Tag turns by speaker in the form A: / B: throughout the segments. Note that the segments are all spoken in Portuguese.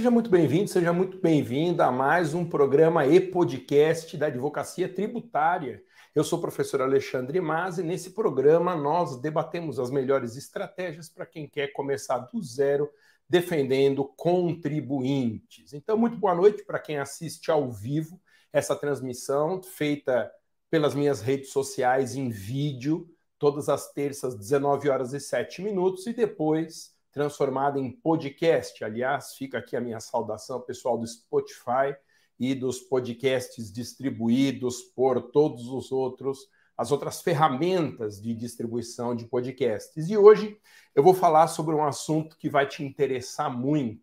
A: Seja muito bem-vindo, seja muito bem-vinda a mais um programa e podcast da Advocacia Tributária. Eu sou o professor Alexandre Mas e nesse programa nós debatemos as melhores estratégias para quem quer começar do zero defendendo contribuintes. Então, muito boa noite para quem assiste ao vivo essa transmissão feita pelas minhas redes sociais em vídeo, todas as terças, 19 horas e 7 minutos, e depois transformada em podcast. Aliás, fica aqui a minha saudação ao pessoal do Spotify e dos podcasts distribuídos por todos os outros, as outras ferramentas de distribuição de podcasts. E hoje eu vou falar sobre um assunto que vai te interessar muito,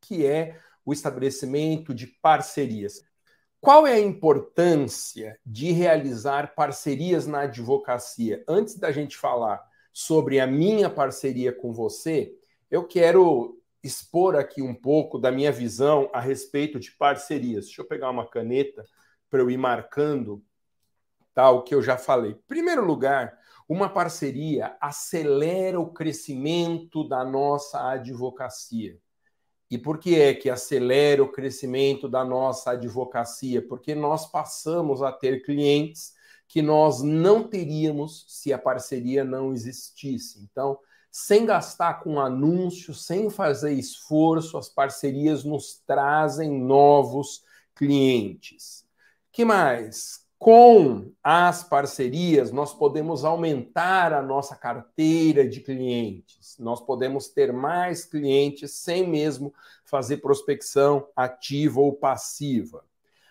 A: que é o estabelecimento de parcerias. Qual é a importância de realizar parcerias na advocacia? Antes da gente falar sobre a minha parceria com você, eu quero expor aqui um pouco da minha visão a respeito de parcerias. Deixa eu pegar uma caneta para eu ir marcando tal tá, que eu já falei. Em primeiro lugar, uma parceria acelera o crescimento da nossa advocacia. E por que é que acelera o crescimento da nossa advocacia? Porque nós passamos a ter clientes que nós não teríamos se a parceria não existisse. Então, sem gastar com anúncio, sem fazer esforço, as parcerias nos trazem novos clientes. Que mais? Com as parcerias, nós podemos aumentar a nossa carteira de clientes. Nós podemos ter mais clientes sem mesmo fazer prospecção ativa ou passiva.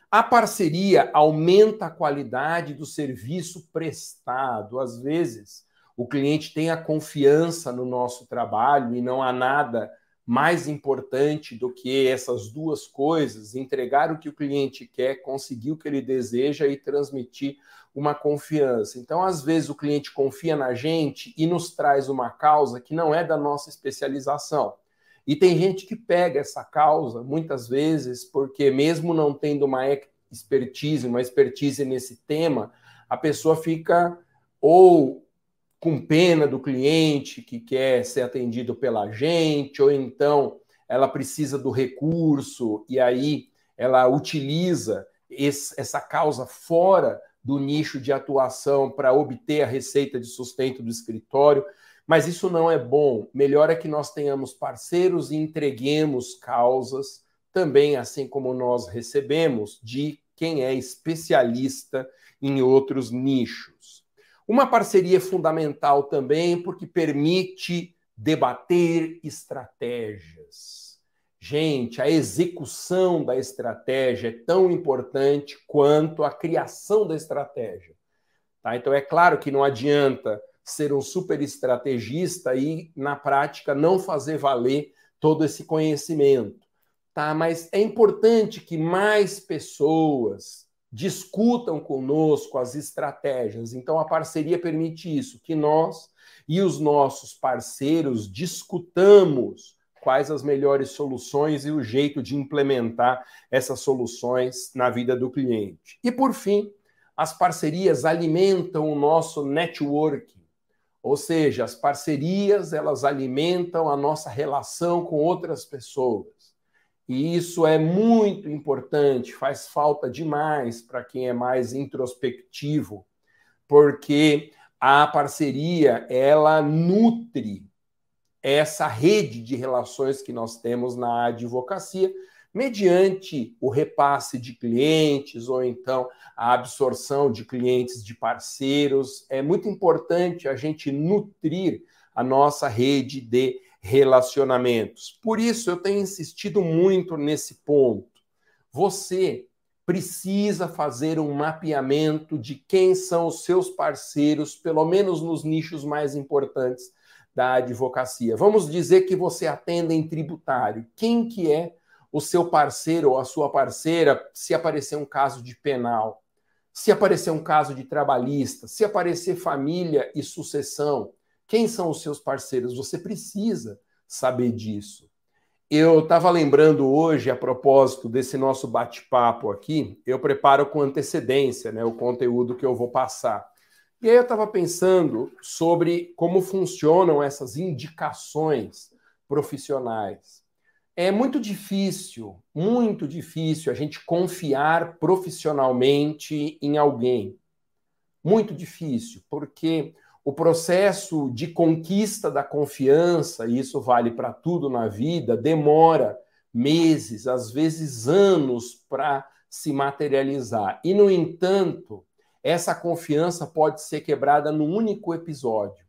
A: A parceria aumenta a qualidade do serviço prestado. Às vezes, o cliente tem a confiança no nosso trabalho e não há nada mais importante do que essas duas coisas: entregar o que o cliente quer, conseguir o que ele deseja e transmitir uma confiança. Então, às vezes, o cliente confia na gente e nos traz uma causa que não é da nossa especialização. E tem gente que pega essa causa, muitas vezes, porque mesmo não tendo uma expertise, uma expertise nesse tema, a pessoa fica ou com pena do cliente que quer ser atendido pela gente, ou então ela precisa do recurso e aí ela utiliza esse, essa causa fora do nicho de atuação para obter a receita de sustento do escritório. Mas isso não é bom. Melhor é que nós tenhamos parceiros e entreguemos causas também, assim como nós recebemos, de quem é especialista em outros nichos. Uma parceria fundamental também porque permite debater estratégias. Gente, a execução da estratégia é tão importante quanto a criação da estratégia. Tá? Então, é claro que não adianta ser um super estrategista e, na prática, não fazer valer todo esse conhecimento. Tá? Mas é importante que mais pessoas discutam conosco as estratégias. Então, a parceria permite isso, que nós e os nossos parceiros discutamos quais as melhores soluções e o jeito de implementar essas soluções na vida do cliente. E, por fim, as parcerias alimentam o nosso networking. Ou seja, as parcerias, elas alimentam a nossa relação com outras pessoas. E isso é muito importante, faz falta demais para quem é mais introspectivo, porque a parceria ela nutre essa rede de relações que nós temos na advocacia, mediante o repasse de clientes ou então a absorção de clientes de parceiros. É muito importante a gente nutrir a nossa rede de relacionamentos. Por isso eu tenho insistido muito nesse ponto. Você precisa fazer um mapeamento de quem são os seus parceiros, pelo menos nos nichos mais importantes da advocacia. Vamos dizer que você atende em tributário. Quem que é o seu parceiro ou a sua parceira se aparecer um caso de penal? Se aparecer um caso de trabalhista, se aparecer família e sucessão, quem são os seus parceiros? Você precisa saber disso. Eu estava lembrando hoje, a propósito desse nosso bate-papo aqui, eu preparo com antecedência né, o conteúdo que eu vou passar. E aí eu estava pensando sobre como funcionam essas indicações profissionais. é muito difícil, muito difícil a gente confiar profissionalmente em alguém. Muito difícil, porque o processo de conquista da confiança, e isso vale para tudo na vida, demora meses, às vezes anos para se materializar. E, no entanto, essa confiança pode ser quebrada num único episódio.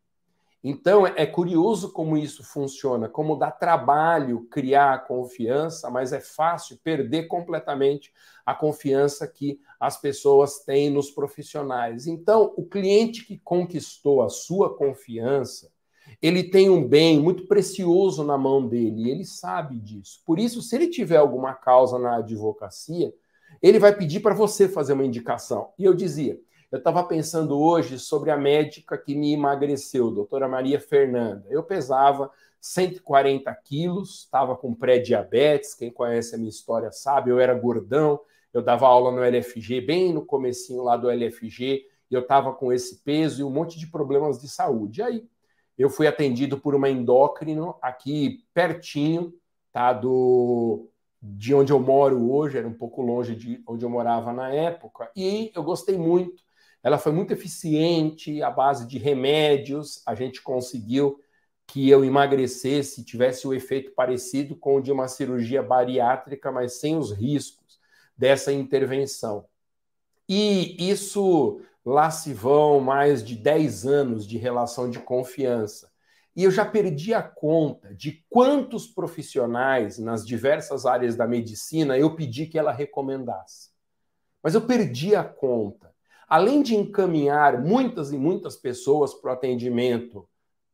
A: Então, é curioso como isso funciona, como dá trabalho criar confiança, mas é fácil perder completamente a confiança que as pessoas têm nos profissionais. Então, o cliente que conquistou a sua confiança, ele tem um bem muito precioso na mão dele, e ele sabe disso. Por isso, se ele tiver alguma causa na advocacia, ele vai pedir para você fazer uma indicação. E eu dizia, eu estava pensando hoje sobre a médica que me emagreceu, doutora Maria Fernanda. Eu pesava 140 quilos, estava com pré-diabetes, quem conhece a minha história sabe, eu era gordão, eu dava aula no LFG, bem no comecinho lá do LFG, e eu estava com esse peso e um monte de problemas de saúde. Aí eu fui atendido por uma endócrino aqui pertinho, tá, do de onde eu moro hoje, era um pouco longe de onde eu morava na época, e eu gostei muito ela foi muito eficiente, à base de remédios, a gente conseguiu que eu emagrecesse, tivesse o efeito parecido com o de uma cirurgia bariátrica, mas sem os riscos dessa intervenção. E isso lá se vão mais de 10 anos de relação de confiança. E eu já perdi a conta de quantos profissionais nas diversas áreas da medicina eu pedi que ela recomendasse. Mas eu perdi a conta além de encaminhar muitas e muitas pessoas para o atendimento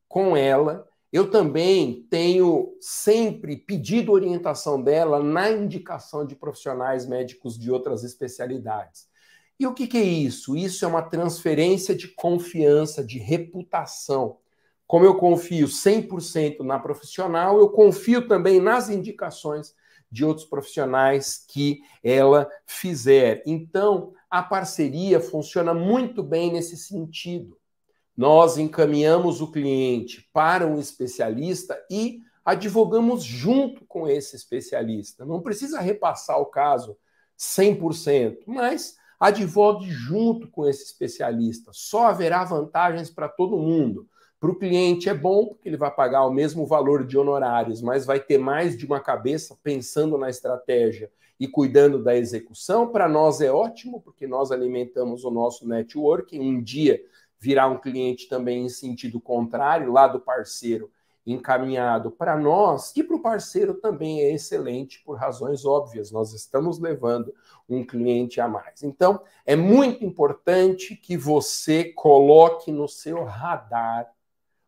A: com ela, eu também tenho sempre pedido orientação dela na indicação de profissionais médicos de outras especialidades. E o que, que é isso? Isso é uma transferência de confiança, de reputação. Como eu confio 100% na profissional, eu confio também nas indicações de outros profissionais que ela fizer. Então, a parceria funciona muito bem nesse sentido. Nós encaminhamos o cliente para um especialista e advogamos junto com esse especialista. Não precisa repassar o caso 100%, mas advogue junto com esse especialista. Só haverá vantagens para todo mundo. Para o cliente é bom, porque ele vai pagar o mesmo valor de honorários, mas vai ter mais de uma cabeça pensando na estratégia e cuidando da execução. Para nós é ótimo, porque nós alimentamos o nosso networking. Um dia virá um cliente também em sentido contrário, lá do parceiro encaminhado para nós e para o parceiro também é excelente por razões óbvias. Nós estamos levando um cliente a mais. Então, é muito importante que você coloque no seu radar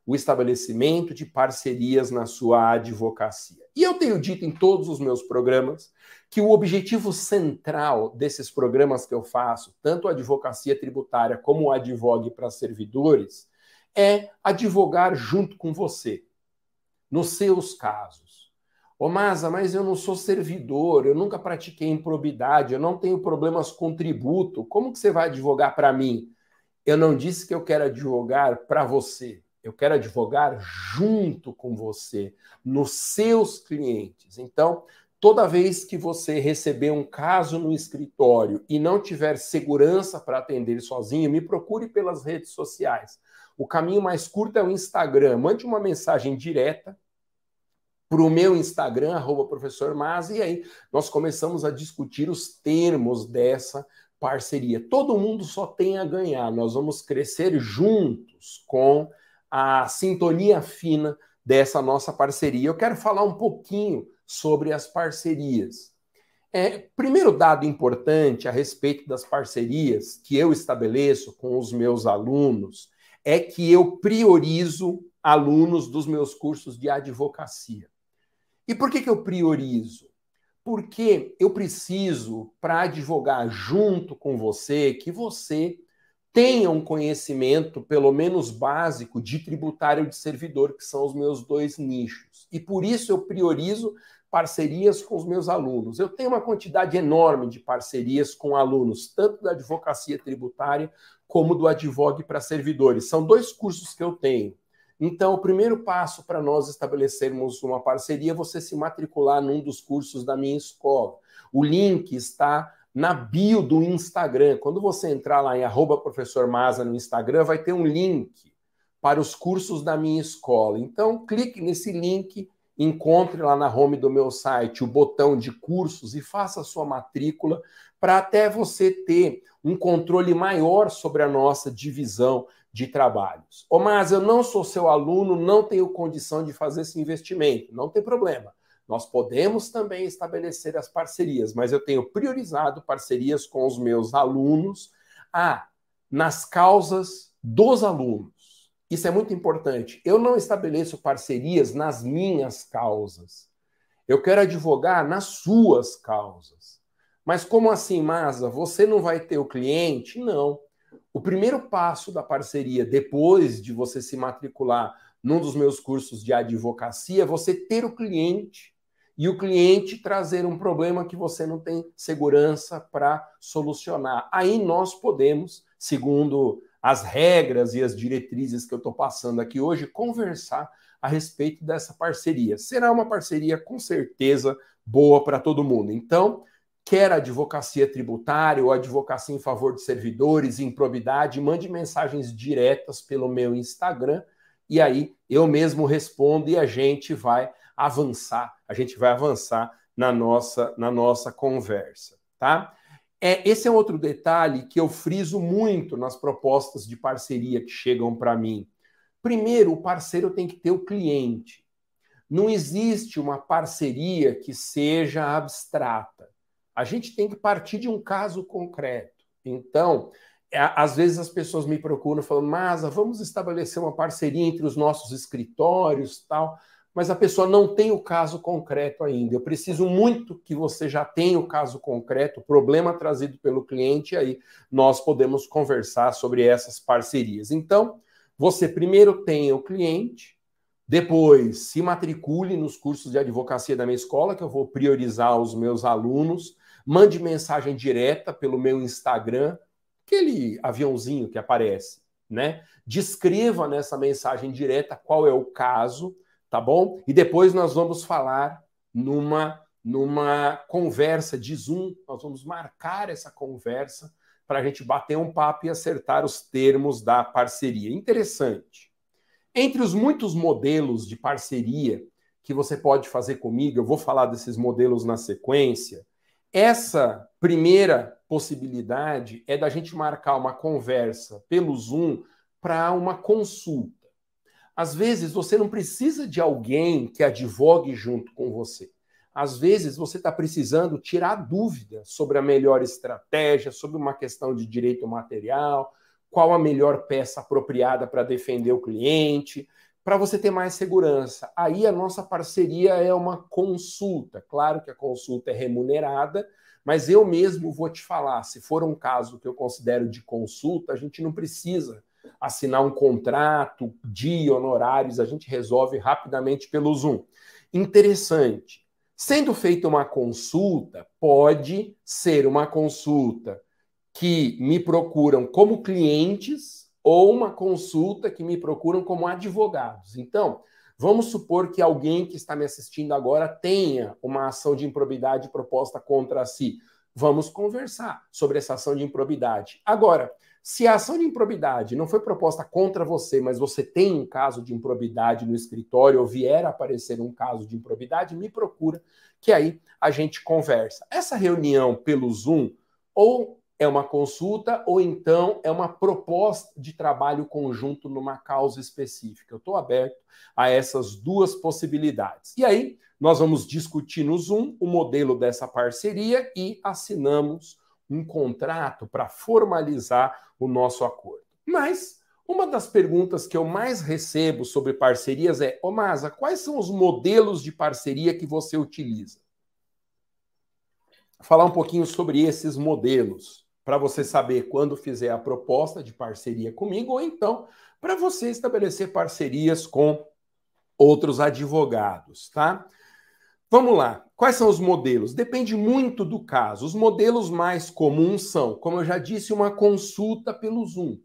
A: o estabelecimento de parcerias na sua advocacia. E eu tenho dito em todos os meus programas que o objetivo central desses programas que eu faço, tanto a advocacia tributária como o advogue para servidores, é advogar junto com você, nos seus casos. Ô Masa, mas eu não sou servidor, eu nunca pratiquei improbidade, eu não tenho problemas com tributo, como que você vai advogar para mim? Eu não disse que eu quero advogar para você. Eu quero advogar junto com você, nos seus clientes. Então, toda vez que você receber um caso no escritório e não tiver segurança para atender sozinho, me procure pelas redes sociais. O caminho mais curto é o Instagram. Mande uma mensagem direta para o meu Instagram, arroba professor Mas, e aí nós começamos a discutir os termos dessa parceria. Todo mundo só tem a ganhar. Nós vamos crescer juntos com a sintonia fina dessa nossa parceria. Eu quero falar um pouquinho sobre as parcerias. É, primeiro dado importante a respeito das parcerias que eu estabeleço com os meus alunos é que eu priorizo alunos dos meus cursos de advocacia. E por que, que eu priorizo? Porque eu preciso, para advogar junto com você, que você tenha um conhecimento, pelo menos básico, de tributário de servidor, que são os meus dois nichos. E por isso eu priorizo parcerias com os meus alunos. Eu tenho uma quantidade enorme de parcerias com alunos, tanto da advocacia tributária como do advogue para servidores. São dois cursos que eu tenho. Então, o primeiro passo para nós estabelecermos uma parceria é você se matricular num dos cursos da minha escola. O link está na bio do Instagram. Quando você entrar lá em arroba Maza no Instagram, vai ter um link para os cursos da minha escola. Então, clique nesse link, encontre lá na home do meu site o botão de cursos e faça a sua matrícula para até você ter um controle maior sobre a nossa divisão de trabalhos. Ô, mas eu não sou seu aluno, não tenho condição de fazer esse investimento. Não tem problema. Nós podemos também estabelecer as parcerias, mas eu tenho priorizado parcerias com os meus alunos ah, nas causas dos alunos. Isso é muito importante. Eu não estabeleço parcerias nas minhas causas. Eu quero advogar nas suas causas. Mas como assim, Masa? Você não vai ter o cliente? Não. O primeiro passo da parceria, depois de você se matricular num dos meus cursos de advocacia, é você ter o cliente e o cliente trazer um problema que você não tem segurança para solucionar. Aí nós podemos, segundo as regras e as diretrizes que eu estou passando aqui hoje, conversar a respeito dessa parceria. Será uma parceria com certeza boa para todo mundo. Então, quer advocacia tributária ou advocacia em favor de servidores, improbidade, mande mensagens diretas pelo meu Instagram e aí eu mesmo respondo e a gente vai avançar, a gente vai avançar na nossa na nossa conversa, tá? É, esse é outro detalhe que eu friso muito nas propostas de parceria que chegam para mim. Primeiro, o parceiro tem que ter o cliente. Não existe uma parceria que seja abstrata. A gente tem que partir de um caso concreto. Então, é, às vezes as pessoas me procuram falando, mas vamos estabelecer uma parceria entre os nossos escritórios tal, mas a pessoa não tem o caso concreto ainda. Eu preciso muito que você já tenha o caso concreto, o problema trazido pelo cliente, e aí nós podemos conversar sobre essas parcerias. Então, você primeiro tem o cliente, depois se matricule nos cursos de advocacia da minha escola, que eu vou priorizar os meus alunos mande mensagem direta pelo meu Instagram, aquele aviãozinho que aparece, né? Descreva nessa mensagem direta qual é o caso, tá bom? E depois nós vamos falar numa numa conversa de Zoom, nós vamos marcar essa conversa para a gente bater um papo e acertar os termos da parceria. Interessante. Entre os muitos modelos de parceria que você pode fazer comigo, eu vou falar desses modelos na sequência, essa primeira possibilidade é da gente marcar uma conversa pelo Zoom para uma consulta. Às vezes você não precisa de alguém que advogue junto com você. Às vezes você está precisando tirar dúvida sobre a melhor estratégia, sobre uma questão de direito material, qual a melhor peça apropriada para defender o cliente, para você ter mais segurança. Aí a nossa parceria é uma consulta. Claro que a consulta é remunerada, mas eu mesmo vou te falar, se for um caso que eu considero de consulta, a gente não precisa assinar um contrato, dia, honorários, a gente resolve rapidamente pelo Zoom. Interessante. Sendo feita uma consulta, pode ser uma consulta que me procuram como clientes ou uma consulta que me procuram como advogados. Então, vamos supor que alguém que está me assistindo agora tenha uma ação de improbidade proposta contra si. Vamos conversar sobre essa ação de improbidade. Agora, se a ação de improbidade não foi proposta contra você, mas você tem um caso de improbidade no escritório ou vier a aparecer um caso de improbidade, me procura, que aí a gente conversa. Essa reunião pelo Zoom ou é uma consulta ou então é uma proposta de trabalho conjunto numa causa específica. Eu estou aberto a essas duas possibilidades. E aí, nós vamos discutir no Zoom o modelo dessa parceria e assinamos um contrato para formalizar o nosso acordo. Mas uma das perguntas que eu mais recebo sobre parcerias é: Ô Masa, quais são os modelos de parceria que você utiliza? Falar um pouquinho sobre esses modelos para você saber quando fizer a proposta de parceria comigo, ou então para você estabelecer parcerias com outros advogados, tá? Vamos lá. Quais são os modelos? Depende muito do caso. Os modelos mais comuns são, como eu já disse, uma consulta pelo Zoom.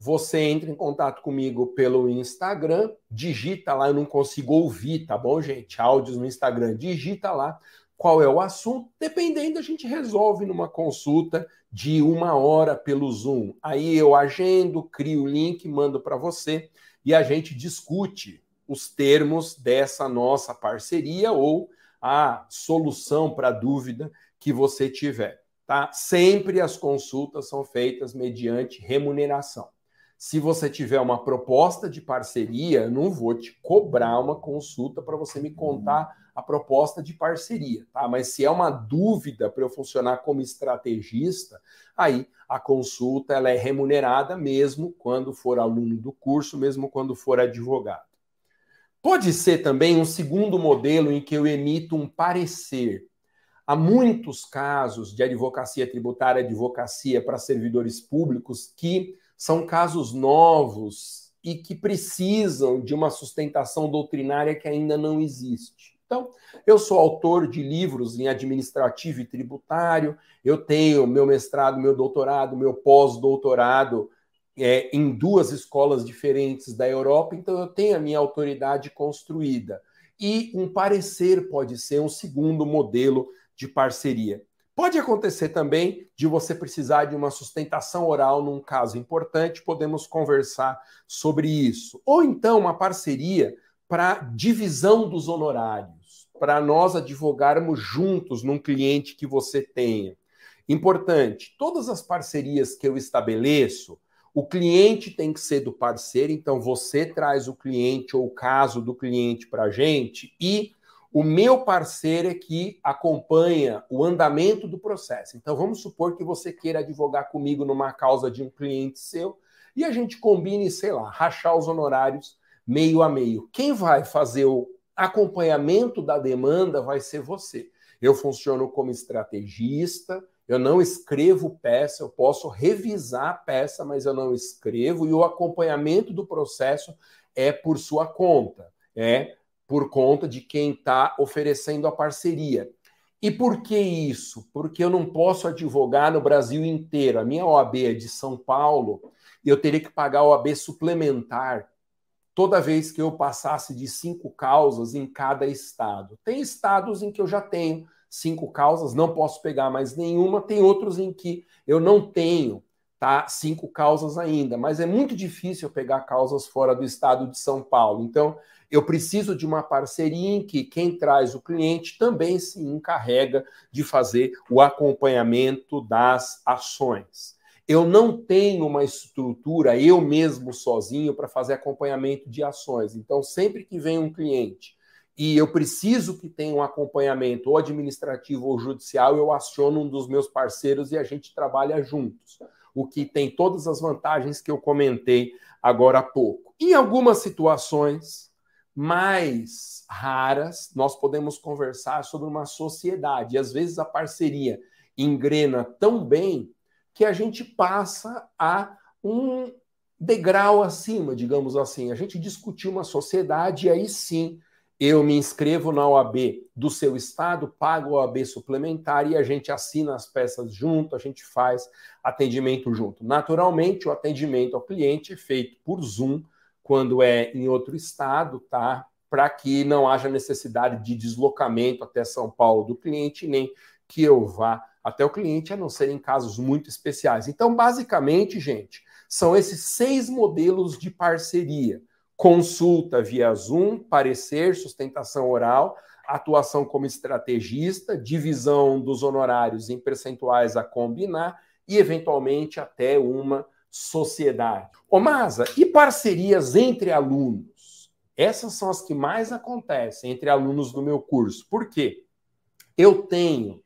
A: você entra em contato comigo pelo Instagram, digita lá, eu não consigo ouvir, tá bom, gente? Áudios no Instagram, digita lá qual é o assunto, dependendo, a gente resolve numa consulta de uma hora pelo Zoom. Aí eu agendo, crio o link, mando para você e a gente discute os termos dessa nossa parceria ou a solução para dúvida que você tiver. Tá? Sempre as consultas são feitas mediante remuneração. Se você tiver uma proposta de parceria, eu não vou te cobrar uma consulta para você me contar a proposta de parceria, tá? Mas se é uma dúvida para eu funcionar como estrategista, aí a consulta ela é remunerada mesmo quando for aluno do curso, mesmo quando for advogado. Pode ser também um segundo modelo em que eu emito um parecer. Há muitos casos de advocacia tributária, advocacia para servidores públicos que são casos novos e que precisam de uma sustentação doutrinária que ainda não existe. Então, eu sou autor de livros em administrativo e tributário, eu tenho meu mestrado, meu doutorado, meu pós-doutorado é, em duas escolas diferentes da Europa, então eu tenho a minha autoridade construída. E um parecer pode ser um segundo modelo de parceria. Pode acontecer também de você precisar de uma sustentação oral num caso importante, podemos conversar sobre isso. Ou então uma parceria para divisão dos honorários, para nós advogarmos juntos num cliente que você tenha. Importante, todas as parcerias que eu estabeleço, o cliente tem que ser do parceiro, então você traz o cliente ou o caso do cliente para a gente e o meu parceiro é que acompanha o andamento do processo. Então, vamos supor que você queira advogar comigo numa causa de um cliente seu e a gente combine, sei lá, rachar os honorários meio a meio. Quem vai fazer o acompanhamento da demanda vai ser você. Eu funciono como estrategista, eu não escrevo peça, eu posso revisar a peça, mas eu não escrevo, e o acompanhamento do processo é por sua conta. É por conta de quem está oferecendo a parceria. E por que isso? Porque eu não posso advogar no Brasil inteiro. A minha OAB é de São Paulo e eu teria que pagar OAB suplementar toda vez que eu passasse de cinco causas em cada estado. Tem estados em que eu já tenho cinco causas, não posso pegar mais nenhuma, tem outros em que eu não tenho tá, cinco causas ainda, mas é muito difícil pegar causas fora do estado de São Paulo. Então, eu preciso de uma parceria em que quem traz o cliente também se encarrega de fazer o acompanhamento das ações. Eu não tenho uma estrutura, eu mesmo sozinho, para fazer acompanhamento de ações. Então, sempre que vem um cliente e eu preciso que tenha um acompanhamento ou administrativo ou judicial, eu aciono um dos meus parceiros e a gente trabalha juntos. O que tem todas as vantagens que eu comentei agora há pouco. Em algumas situações, mais raras, nós podemos conversar sobre uma sociedade. E às vezes a parceria engrena tão bem que a gente passa a um degrau acima, digamos assim. A gente discutiu uma sociedade e aí sim eu me inscrevo na OAB do seu estado, pago a OAB suplementar e a gente assina as peças junto, a gente faz atendimento junto. Naturalmente, o atendimento ao cliente é feito por Zoom, quando é em outro estado, tá? Para que não haja necessidade de deslocamento até São Paulo do cliente, nem que eu vá até o cliente, a não ser em casos muito especiais. Então, basicamente, gente, são esses seis modelos de parceria: consulta via Zoom, parecer, sustentação oral, atuação como estrategista, divisão dos honorários em percentuais a combinar e, eventualmente, até uma sociedade. Ô Masa, e parcerias entre alunos? Essas são as que mais acontecem entre alunos do meu curso. Por quê? Eu tenho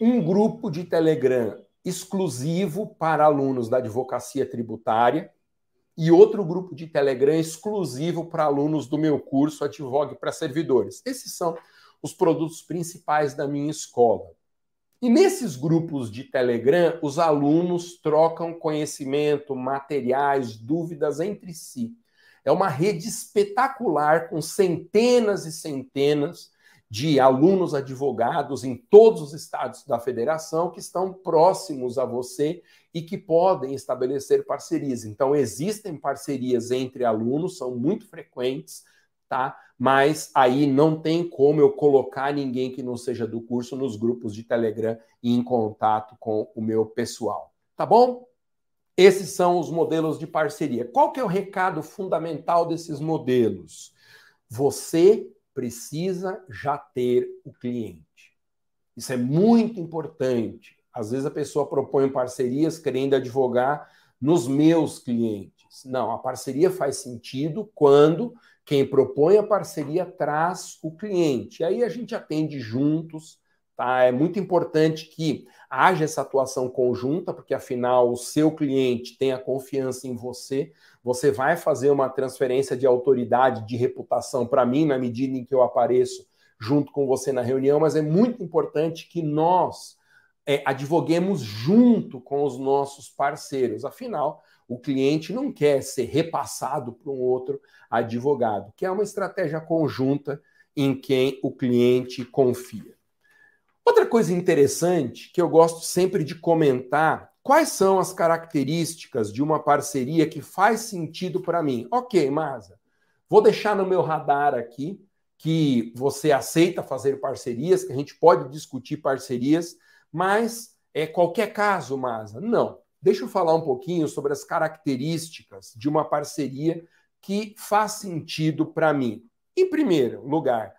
A: um grupo de Telegram exclusivo para alunos da advocacia tributária e outro grupo de Telegram exclusivo para alunos do meu curso Advogue para Servidores. Esses são os produtos principais da minha escola. E nesses grupos de Telegram, os alunos trocam conhecimento, materiais, dúvidas entre si. É uma rede espetacular com centenas e centenas de alunos advogados em todos os estados da federação que estão próximos a você e que podem estabelecer parcerias. Então, existem parcerias entre alunos, são muito frequentes, tá? Mas aí não tem como eu colocar ninguém que não seja do curso nos grupos de Telegram e em contato com o meu pessoal, tá bom? Esses são os modelos de parceria. Qual que é o recado fundamental desses modelos? Você precisa já ter o cliente. Isso é muito importante. Às vezes a pessoa propõe parcerias querendo advogar nos meus clientes. Não, a parceria faz sentido quando quem propõe a parceria traz o cliente. Aí a gente atende juntos, tá? É muito importante que haja essa atuação conjunta, porque afinal o seu cliente tem a confiança em você, você vai fazer uma transferência de autoridade, de reputação para mim, na medida em que eu apareço junto com você na reunião, mas é muito importante que nós é, advoguemos junto com os nossos parceiros. Afinal, o cliente não quer ser repassado para um outro advogado, que é uma estratégia conjunta em quem o cliente confia. Outra coisa interessante que eu gosto sempre de comentar Quais são as características de uma parceria que faz sentido para mim? Ok, Masa, vou deixar no meu radar aqui que você aceita fazer parcerias, que a gente pode discutir parcerias, mas é qualquer caso, Masa. Não. Deixa eu falar um pouquinho sobre as características de uma parceria que faz sentido para mim. Em primeiro lugar,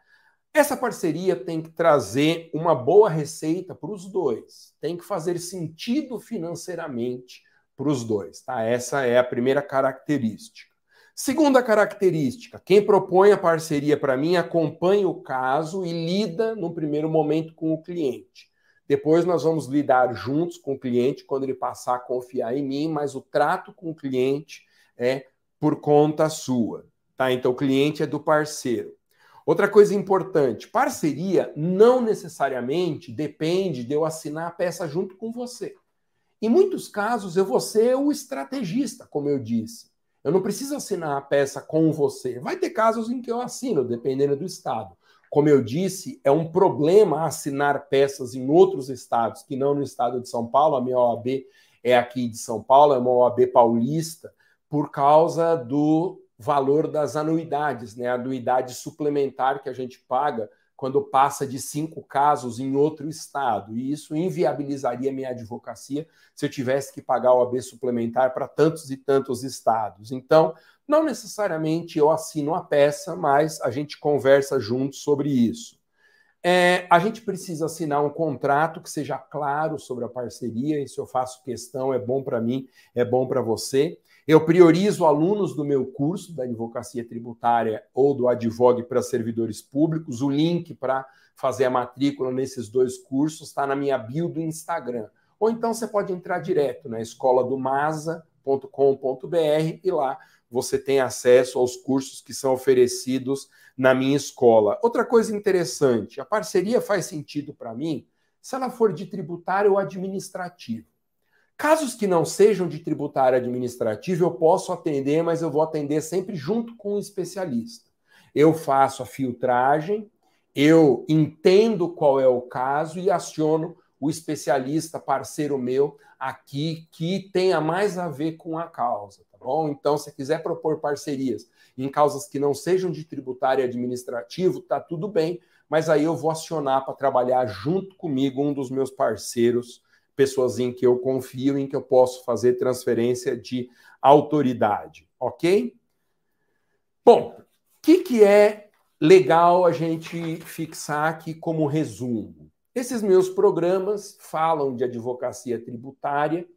A: essa parceria tem que trazer uma boa receita para os dois, tem que fazer sentido financeiramente para os dois, tá? Essa é a primeira característica. Segunda característica, quem propõe a parceria para mim acompanha o caso e lida no primeiro momento com o cliente. Depois nós vamos lidar juntos com o cliente quando ele passar a confiar em mim, mas o trato com o cliente é por conta sua, tá? Então o cliente é do parceiro. Outra coisa importante: parceria não necessariamente depende de eu assinar a peça junto com você. Em muitos casos, eu vou ser o estrategista, como eu disse. Eu não preciso assinar a peça com você. Vai ter casos em que eu assino, dependendo do estado. Como eu disse, é um problema assinar peças em outros estados que não no estado de São Paulo. A minha OAB é aqui de São Paulo, é uma OAB paulista, por causa do valor das anuidades, né? A anuidade suplementar que a gente paga quando passa de cinco casos em outro estado. E isso inviabilizaria minha advocacia se eu tivesse que pagar o AB suplementar para tantos e tantos estados. Então, não necessariamente eu assino a peça, mas a gente conversa juntos sobre isso. É, a gente precisa assinar um contrato que seja claro sobre a parceria, isso eu faço questão, é bom para mim, é bom para você. Eu priorizo alunos do meu curso da advocacia tributária ou do Advogue para servidores públicos. O link para fazer a matrícula nesses dois cursos está na minha bio do Instagram. Ou então você pode entrar direto na escola do masa.com.br e lá você tem acesso aos cursos que são oferecidos na minha escola. Outra coisa interessante, a parceria faz sentido para mim se ela for de tributário ou administrativo. Casos que não sejam de tributário administrativo, eu posso atender, mas eu vou atender sempre junto com o especialista. Eu faço a filtragem, eu entendo qual é o caso e aciono o especialista, parceiro meu, aqui, que tenha mais a ver com a causa, tá bom? Então, se quiser propor parcerias em causas que não sejam de tributário administrativo, tá tudo bem, mas aí eu vou acionar para trabalhar junto comigo um dos meus parceiros pessoas em que eu confio, em que eu posso fazer transferência de autoridade, ok? Bom, o que, que é legal a gente fixar aqui como resumo? Esses meus programas falam de advocacia tributária,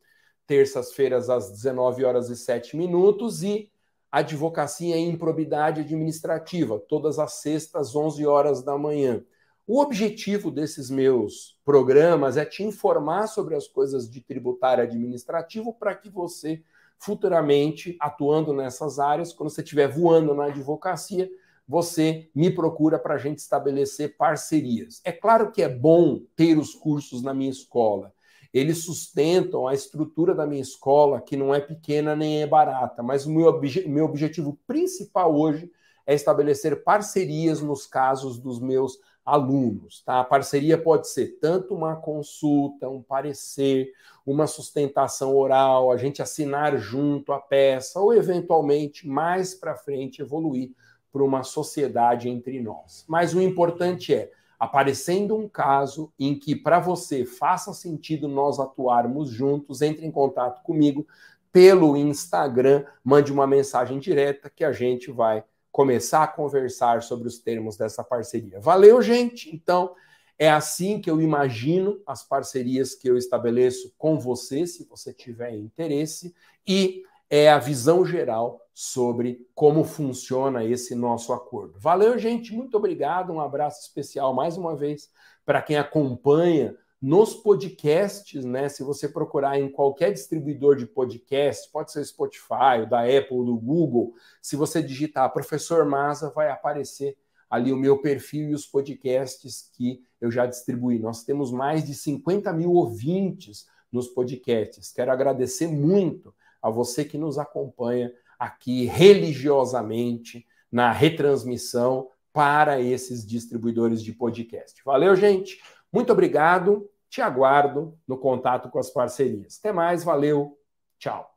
A: terças-feiras às 19 horas e 7 minutos, e advocacia em improbidade administrativa, todas as sextas, 11 horas da manhã. O objetivo desses meus programas é te informar sobre as coisas de tributário administrativo para que você, futuramente, atuando nessas áreas, quando você estiver voando na advocacia, você me procura para a gente estabelecer parcerias. É claro que é bom ter os cursos na minha escola. Eles sustentam a estrutura da minha escola, que não é pequena nem é barata, mas o meu, obje meu objetivo principal hoje é estabelecer parcerias nos casos dos meus alunos, tá? A parceria pode ser tanto uma consulta, um parecer, uma sustentação oral, a gente assinar junto a peça ou eventualmente mais para frente evoluir para uma sociedade entre nós. Mas o importante é aparecendo um caso em que para você faça sentido nós atuarmos juntos, entre em contato comigo pelo Instagram, mande uma mensagem direta que a gente vai começar a conversar sobre os termos dessa parceria. Valeu, gente? Então, é assim que eu imagino as parcerias que eu estabeleço com você, se você tiver interesse, e é a visão geral sobre como funciona esse nosso acordo. Valeu, gente, muito obrigado. Um abraço especial mais uma vez para quem acompanha nos podcasts, né? Se você procurar em qualquer distribuidor de podcast, pode ser Spotify, da Apple, do Google, se você digitar Professor Maza, vai aparecer ali o meu perfil e os podcasts que eu já distribuí. Nós temos mais de 50 mil ouvintes nos podcasts. Quero agradecer muito a você que nos acompanha aqui religiosamente na retransmissão para esses distribuidores de podcast. Valeu, gente. Muito obrigado. Te aguardo no contato com as parcerias. Até mais, valeu. Tchau.